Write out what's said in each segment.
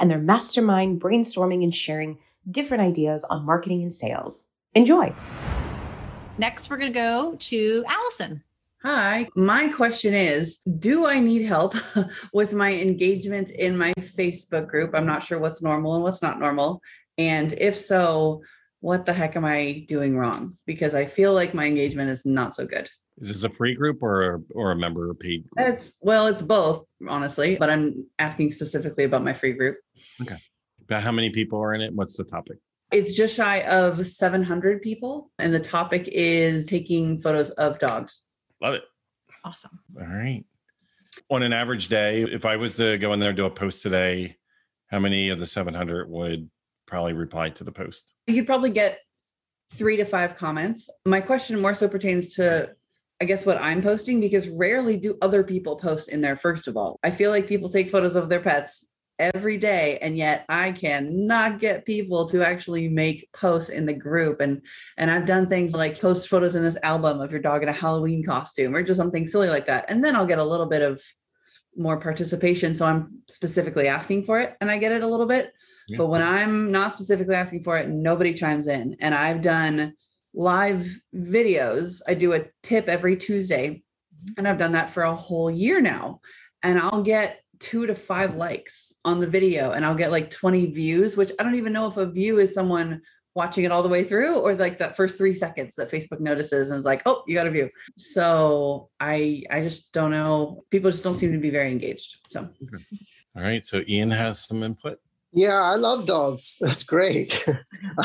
and their mastermind brainstorming and sharing different ideas on marketing and sales. Enjoy. Next, we're going to go to Allison. Hi, my question is Do I need help with my engagement in my Facebook group? I'm not sure what's normal and what's not normal. And if so, what the heck am I doing wrong? Because I feel like my engagement is not so good. Is this a free group or a, or a member paid group? It's well, it's both, honestly, but I'm asking specifically about my free group. Okay. About how many people are in it? What's the topic? It's just shy of 700 people, and the topic is taking photos of dogs. Love it. Awesome. All right. On an average day, if I was to go in there and do a post today, how many of the 700 would probably reply to the post? You'd probably get three to five comments. My question more so pertains to I guess what I'm posting because rarely do other people post in there, first of all. I feel like people take photos of their pets every day and yet i cannot get people to actually make posts in the group and and i've done things like post photos in this album of your dog in a halloween costume or just something silly like that and then i'll get a little bit of more participation so i'm specifically asking for it and i get it a little bit yeah. but when i'm not specifically asking for it nobody chimes in and i've done live videos i do a tip every tuesday mm-hmm. and i've done that for a whole year now and i'll get two to five likes on the video and I'll get like 20 views, which I don't even know if a view is someone watching it all the way through or like that first three seconds that Facebook notices and is like, oh, you got a view. So I I just don't know. People just don't seem to be very engaged. So okay. all right. So Ian has some input. Yeah, I love dogs. That's great.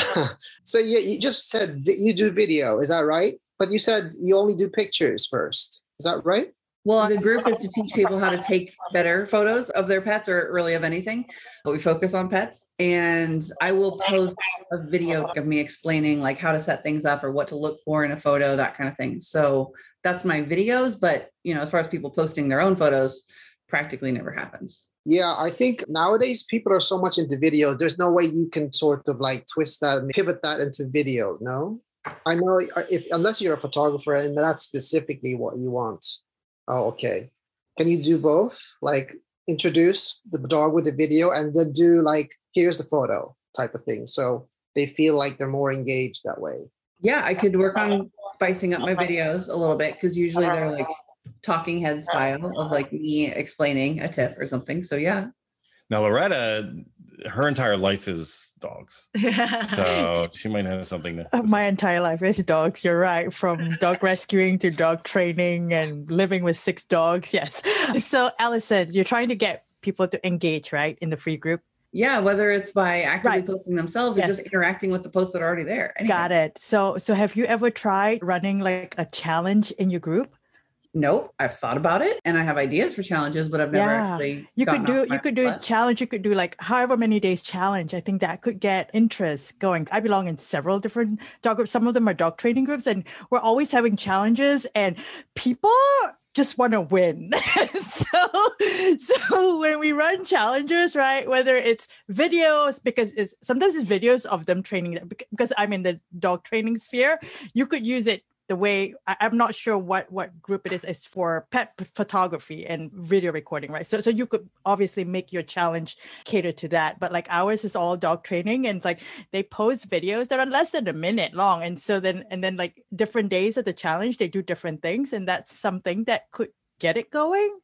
so yeah, you just said you do video, is that right? But you said you only do pictures first. Is that right? Well, the group is to teach people how to take better photos of their pets or really of anything. But we focus on pets. And I will post a video of me explaining like how to set things up or what to look for in a photo, that kind of thing. So that's my videos. But you know, as far as people posting their own photos, practically never happens. Yeah, I think nowadays people are so much into video. There's no way you can sort of like twist that and pivot that into video. No, I know uh, if unless you're a photographer and that's specifically what you want. Oh, okay. Can you do both? Like introduce the dog with the video and then do like, here's the photo type of thing. So they feel like they're more engaged that way. Yeah, I could work on spicing up my videos a little bit because usually they're like talking head uh, style of like me explaining a tip or something. So yeah. Now Loretta, her entire life is dogs. so she might have something to, uh, My entire life is dogs. You're right. From dog rescuing to dog training and living with six dogs. Yes. So Allison, you're trying to get people to engage, right, in the free group. Yeah, whether it's by actively right. posting themselves yes. or just interacting with the posts that are already there. Anything. Got it. So so have you ever tried running like a challenge in your group? Nope i've thought about it and i have ideas for challenges but i've never yeah. actually you could do you could do a challenge you could do like however many days challenge i think that could get interest going i belong in several different dog groups some of them are dog training groups and we're always having challenges and people just want to win. so, so when we run challenges, right, whether it's videos, because it's sometimes it's videos of them training, because I'm in the dog training sphere, you could use it the way I, am not sure what what group it is is for pet photography and video recording right so so you could obviously make your challenge cater to that but like ours is all dog training and like they post videos that are less than a minute long and so then and then like different days of the challenge they do different things and that's something that could get it going.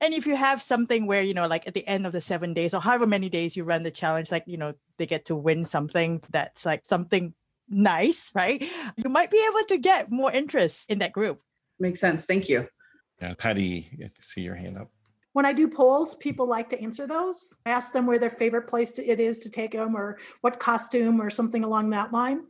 And if you have something where, you know, like at the end of the seven days or however many days you run the challenge, like, you know, they get to win something that's like something nice, right? You might be able to get more interest in that group. Makes sense. Thank you. Yeah, Patty, I see your hand up. When I do polls, people like to answer those. I ask them where their favorite place to, it is to take them or what costume or something along that line.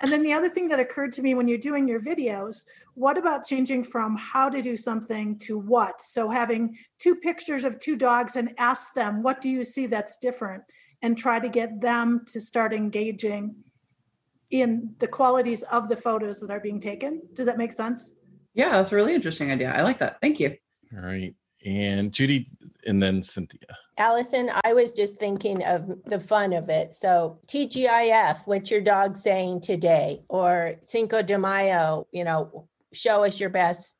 And then the other thing that occurred to me when you're doing your videos, what about changing from how to do something to what? So having two pictures of two dogs and ask them, what do you see that's different? and try to get them to start engaging in the qualities of the photos that are being taken. Does that make sense? Yeah, that's a really interesting idea. I like that. Thank you. All right. And Judy and then Cynthia. Allison, I was just thinking of the fun of it. So, TGIF, what's your dog saying today? Or Cinco de Mayo, you know, show us your best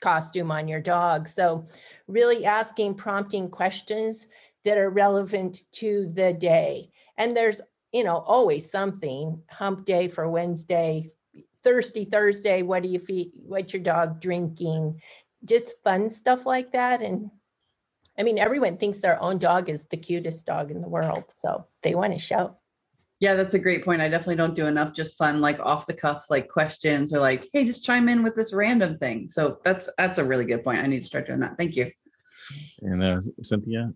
costume on your dog. So, really asking prompting questions that are relevant to the day. And there's, you know, always something hump day for Wednesday, thirsty Thursday, what do you feed? What's your dog drinking? Just fun stuff like that. And I mean, everyone thinks their own dog is the cutest dog in the world. So they want to show. Yeah, that's a great point. I definitely don't do enough just fun, like off the cuff, like questions or like, hey, just chime in with this random thing. So that's that's a really good point. I need to start doing that. Thank you. And uh, Cynthia.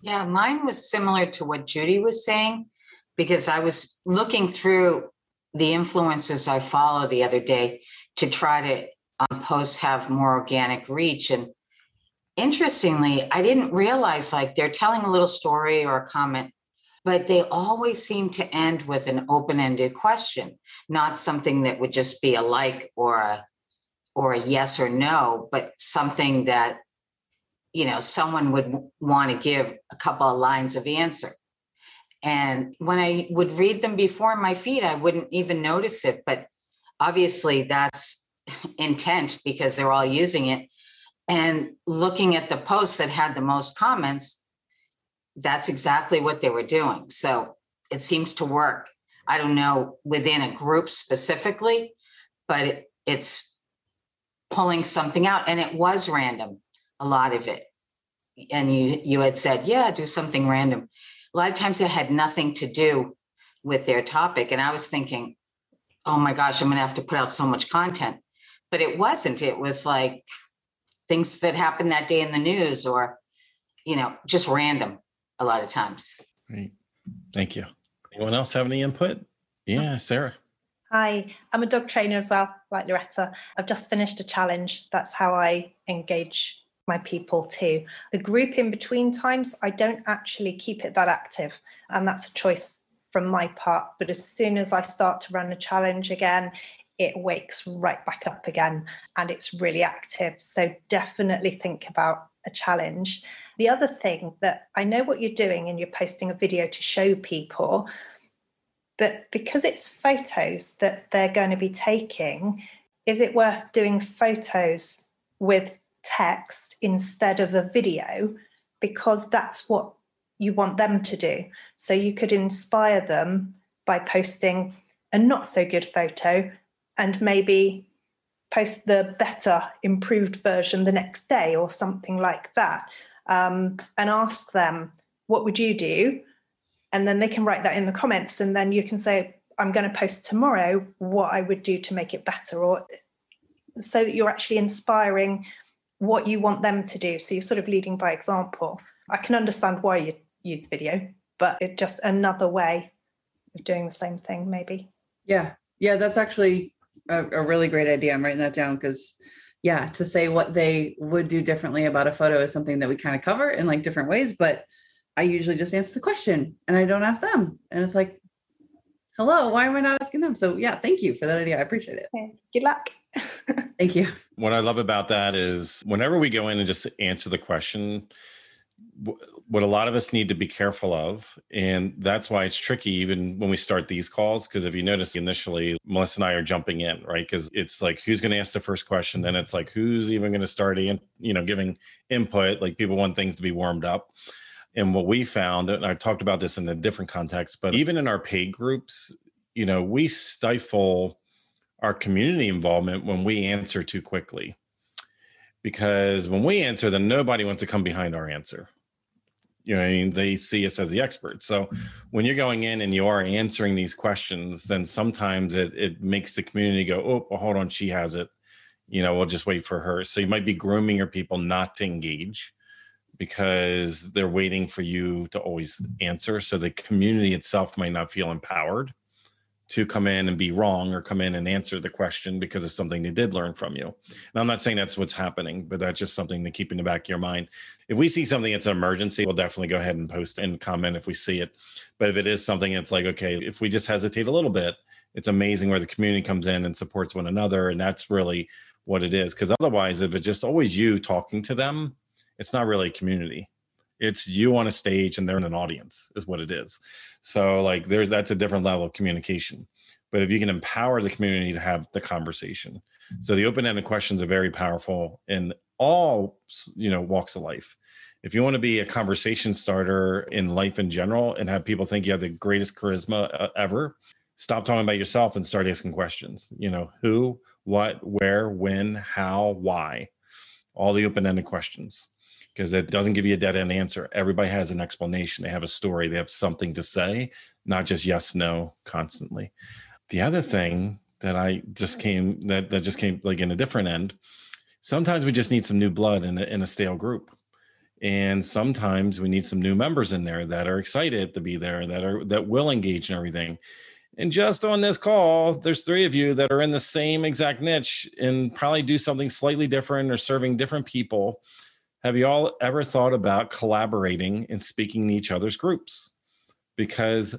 Yeah, mine was similar to what Judy was saying because I was looking through the influencers I follow the other day to try to um, posts have more organic reach. And interestingly, I didn't realize like they're telling a little story or a comment, but they always seem to end with an open-ended question, not something that would just be a like or a or a yes or no, but something that you know someone would want to give a couple of lines of answer. And when I would read them before my feed, I wouldn't even notice it. But obviously, that's intent because they're all using it. And looking at the posts that had the most comments, that's exactly what they were doing. So it seems to work. I don't know within a group specifically, but it, it's pulling something out. And it was random, a lot of it. And you you had said, yeah, do something random. A lot of times it had nothing to do with their topic. And I was thinking, oh my gosh, I'm gonna have to put out so much content. But it wasn't. It was like things that happened that day in the news or, you know, just random a lot of times. Great. Thank you. Anyone else have any input? Yeah, Sarah. Hi, I'm a dog trainer as well, like Loretta. I've just finished a challenge. That's how I engage my people too. The group in between times, I don't actually keep it that active. And that's a choice from my part. But as soon as I start to run a challenge again, it wakes right back up again and it's really active. So definitely think about a challenge. The other thing that I know what you're doing and you're posting a video to show people, but because it's photos that they're going to be taking, is it worth doing photos with text instead of a video? Because that's what you want them to do. So you could inspire them by posting a not so good photo and maybe post the better improved version the next day or something like that um, and ask them what would you do and then they can write that in the comments and then you can say i'm going to post tomorrow what i would do to make it better or so that you're actually inspiring what you want them to do so you're sort of leading by example i can understand why you use video but it's just another way of doing the same thing maybe yeah yeah that's actually a, a really great idea. I'm writing that down because yeah, to say what they would do differently about a photo is something that we kind of cover in like different ways, but I usually just answer the question and I don't ask them. And it's like, hello, why am I not asking them? So yeah, thank you for that idea. I appreciate it. Good luck. Thank you. What I love about that is whenever we go in and just answer the question, what a lot of us need to be careful of and that's why it's tricky even when we start these calls because if you notice initially melissa and i are jumping in right? Because it's like who's going to ask the first question? Then it's like who's even going to start in, you know giving input? Like people want things to be warmed up. And what we found and i talked about this in a different context but even in our paid groups you know we stifle our community involvement when we answer too quickly because when we answer then nobody wants to come behind our answer you know, I mean, they see us as the expert. So when you're going in and you are answering these questions, then sometimes it, it makes the community go, oh, well, hold on, she has it. You know, we'll just wait for her. So you might be grooming your people not to engage because they're waiting for you to always answer. So the community itself might not feel empowered to come in and be wrong or come in and answer the question because it's something they did learn from you. And I'm not saying that's what's happening, but that's just something to keep in the back of your mind. If we see something that's an emergency, we'll definitely go ahead and post and comment if we see it. But if it is something that's like, okay, if we just hesitate a little bit, it's amazing where the community comes in and supports one another. And that's really what it is. Because otherwise, if it's just always you talking to them, it's not really a community it's you on a stage and they're in an audience is what it is. So like there's that's a different level of communication. But if you can empower the community to have the conversation. So the open-ended questions are very powerful in all you know walks of life. If you want to be a conversation starter in life in general and have people think you have the greatest charisma uh, ever stop talking about yourself and start asking questions. You know who what where when how why? All the open-ended questions because it doesn't give you a dead end answer. Everybody has an explanation. They have a story. They have something to say, not just yes, no constantly. The other thing that I just came that that just came like in a different end. Sometimes we just need some new blood in a, in a stale group, and sometimes we need some new members in there that are excited to be there, that are that will engage in everything. And just on this call, there's three of you that are in the same exact niche and probably do something slightly different or serving different people have you all ever thought about collaborating and speaking in each other's groups? Because,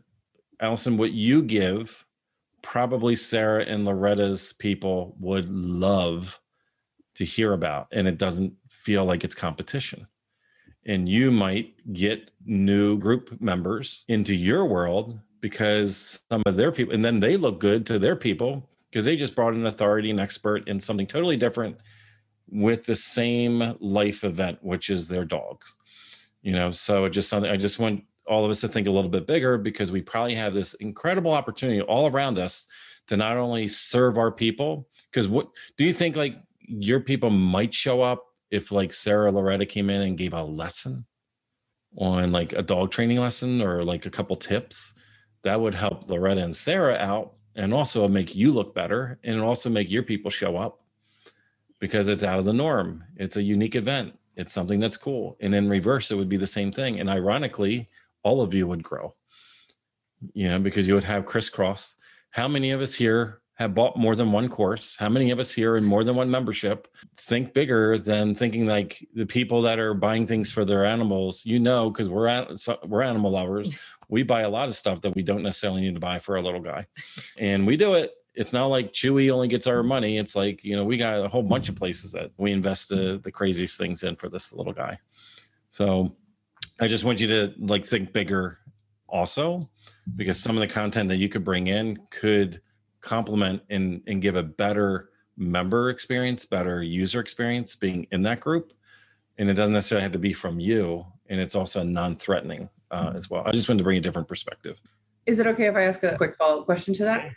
Allison, what you give, probably Sarah and Loretta's people would love to hear about, and it doesn't feel like it's competition. And you might get new group members into your world because some of their people, and then they look good to their people because they just brought an authority, an expert in something totally different with the same life event, which is their dogs. You know, so just something I just want all of us to think a little bit bigger because we probably have this incredible opportunity all around us to not only serve our people, because what do you think like your people might show up if like Sarah Loretta came in and gave a lesson on like a dog training lesson or like a couple tips? That would help Loretta and Sarah out and also make you look better and also make your people show up because it's out of the norm. It's a unique event. It's something that's cool. And in reverse, it would be the same thing. And ironically, all of you would grow, you know, because you would have crisscross. How many of us here have bought more than one course? How many of us here in more than one membership think bigger than thinking like the people that are buying things for their animals? You know, because we're at, so we're animal lovers. We buy a lot of stuff that we don't necessarily need to buy for a little guy, and we do it it's not like Chewy only gets our money. It's like, you know, we got a whole bunch of places that we invest the, the craziest things in for this little guy. So I just want you to like think bigger also, because some of the content that you could bring in could complement and, and give a better member experience, better user experience being in that group. And it doesn't necessarily have to be from you. And it's also non-threatening uh, as well. I just wanted to bring a different perspective. Is it okay if I ask a quick follow-up question to that?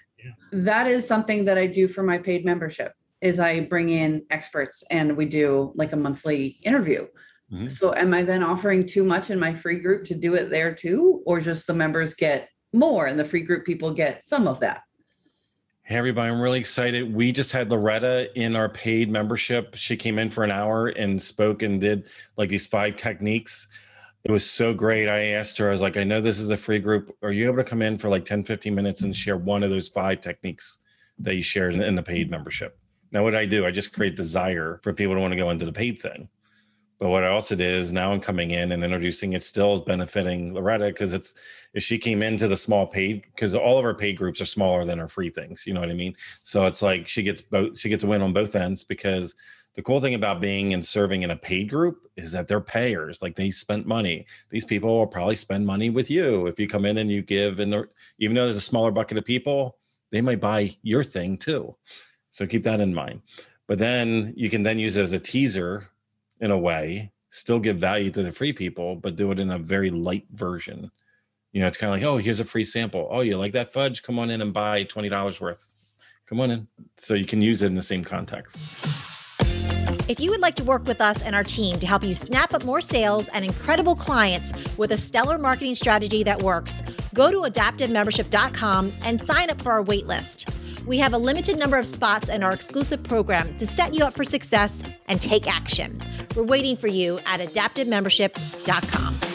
That is something that I do for my paid membership is I bring in experts and we do like a monthly interview. Mm-hmm. So am I then offering too much in my free group to do it there too or just the members get more and the free group people get some of that? Hey everybody, I'm really excited. We just had Loretta in our paid membership. She came in for an hour and spoke and did like these five techniques it was so great. I asked her, I was like, I know this is a free group. Are you able to come in for like 10, 15 minutes and share one of those five techniques that you shared in the paid membership? Now, what I do, I just create desire for people to want to go into the paid thing. But what I also did is now I'm coming in and introducing it still is benefiting Loretta because it's if she came into the small paid because all of our paid groups are smaller than our free things. You know what I mean? So it's like she gets both she gets a win on both ends because the cool thing about being and serving in a paid group is that they're payers like they spent money these people will probably spend money with you if you come in and you give and even though there's a smaller bucket of people they might buy your thing too so keep that in mind but then you can then use it as a teaser in a way still give value to the free people but do it in a very light version. You know it's kind of like oh here's a free sample. Oh you like that fudge? Come on in and buy $20 worth. Come on in. So you can use it in the same context. If you would like to work with us and our team to help you snap up more sales and incredible clients with a stellar marketing strategy that works, go to adaptivemembership.com and sign up for our waitlist. We have a limited number of spots in our exclusive program to set you up for success and take action. We're waiting for you at adaptivemembership.com.